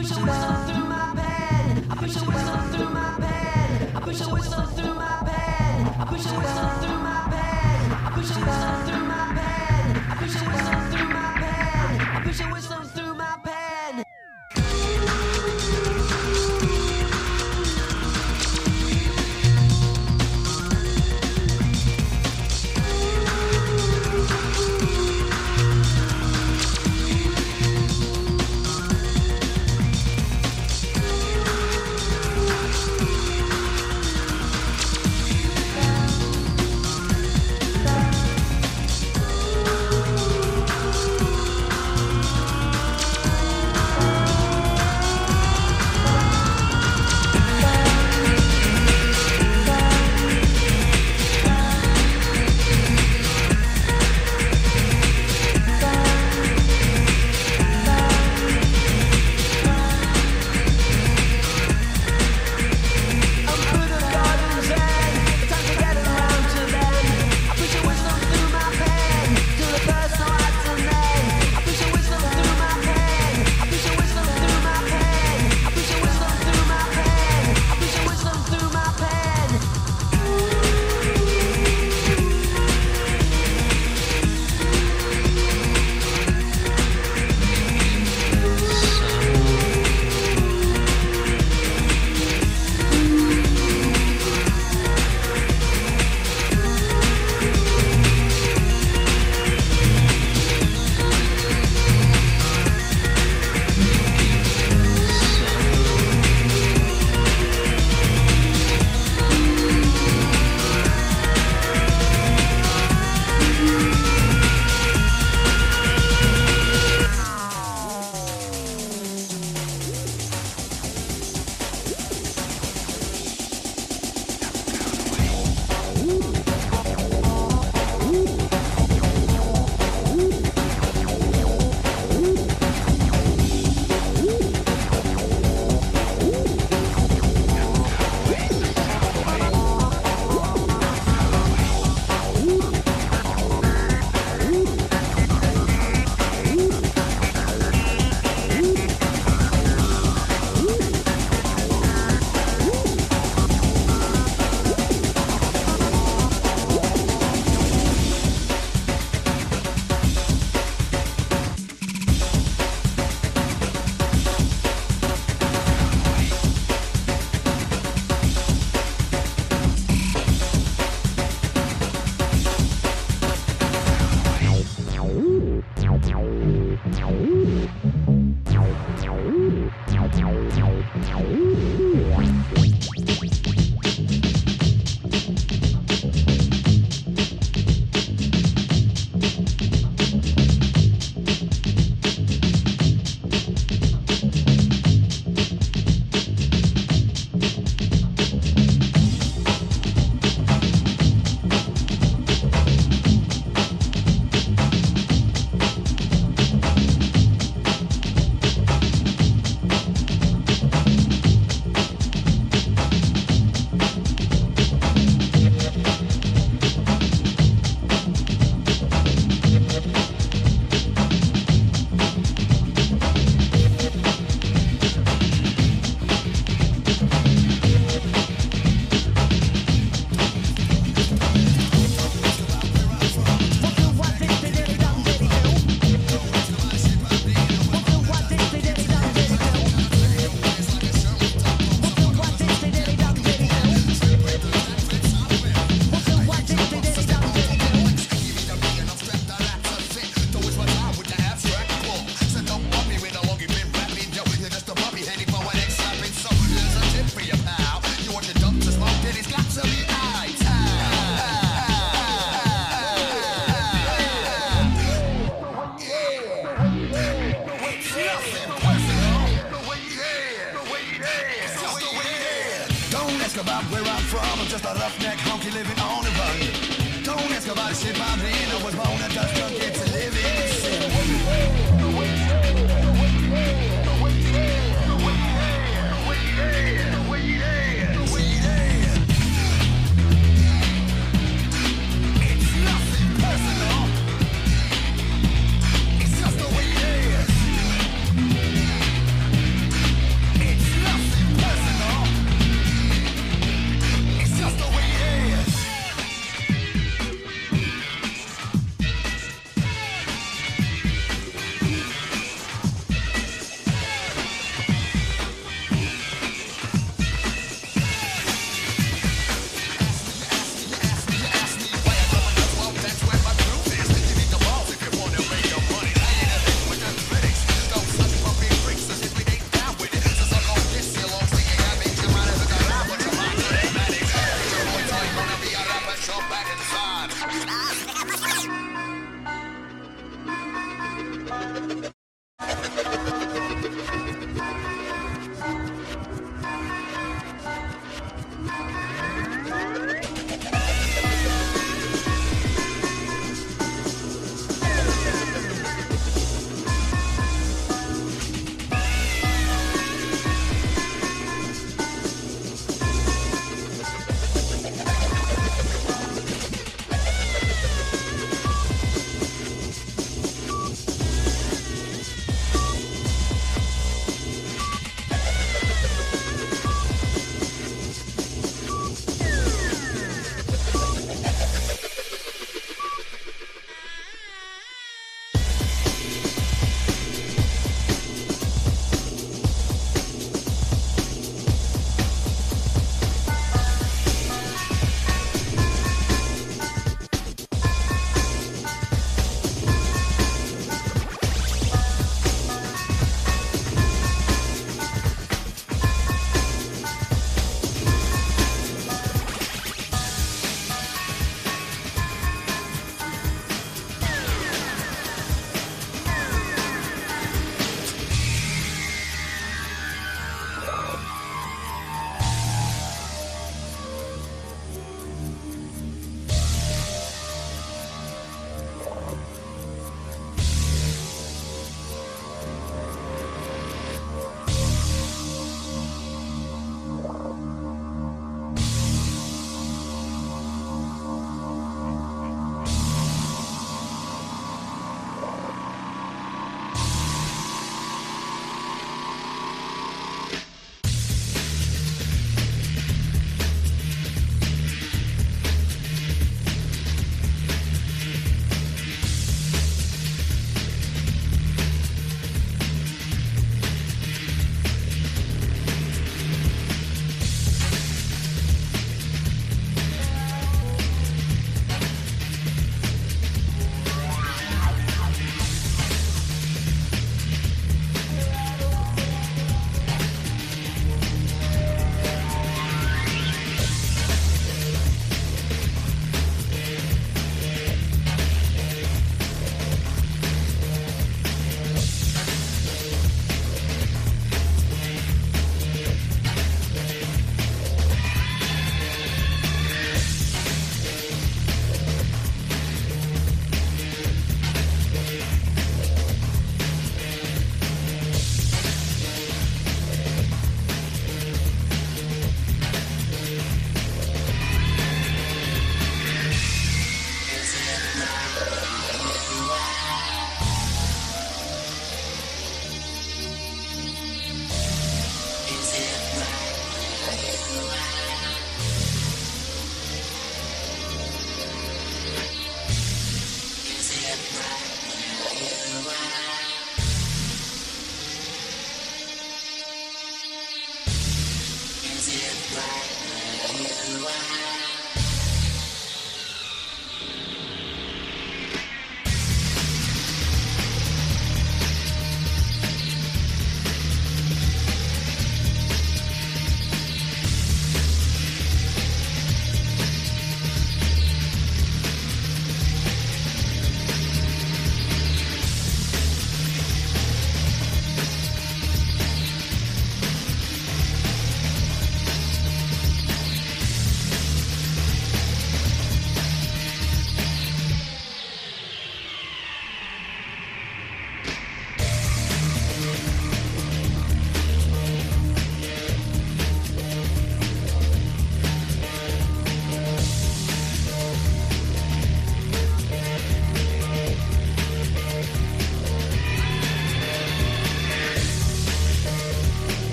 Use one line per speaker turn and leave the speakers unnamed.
push a whistle through my bed. I push a whistle through my bed. I push a whistle through my bed. I push a whistle through my bed. I push a whistle through my bed. I push a whistle through my bed. I push a whistle through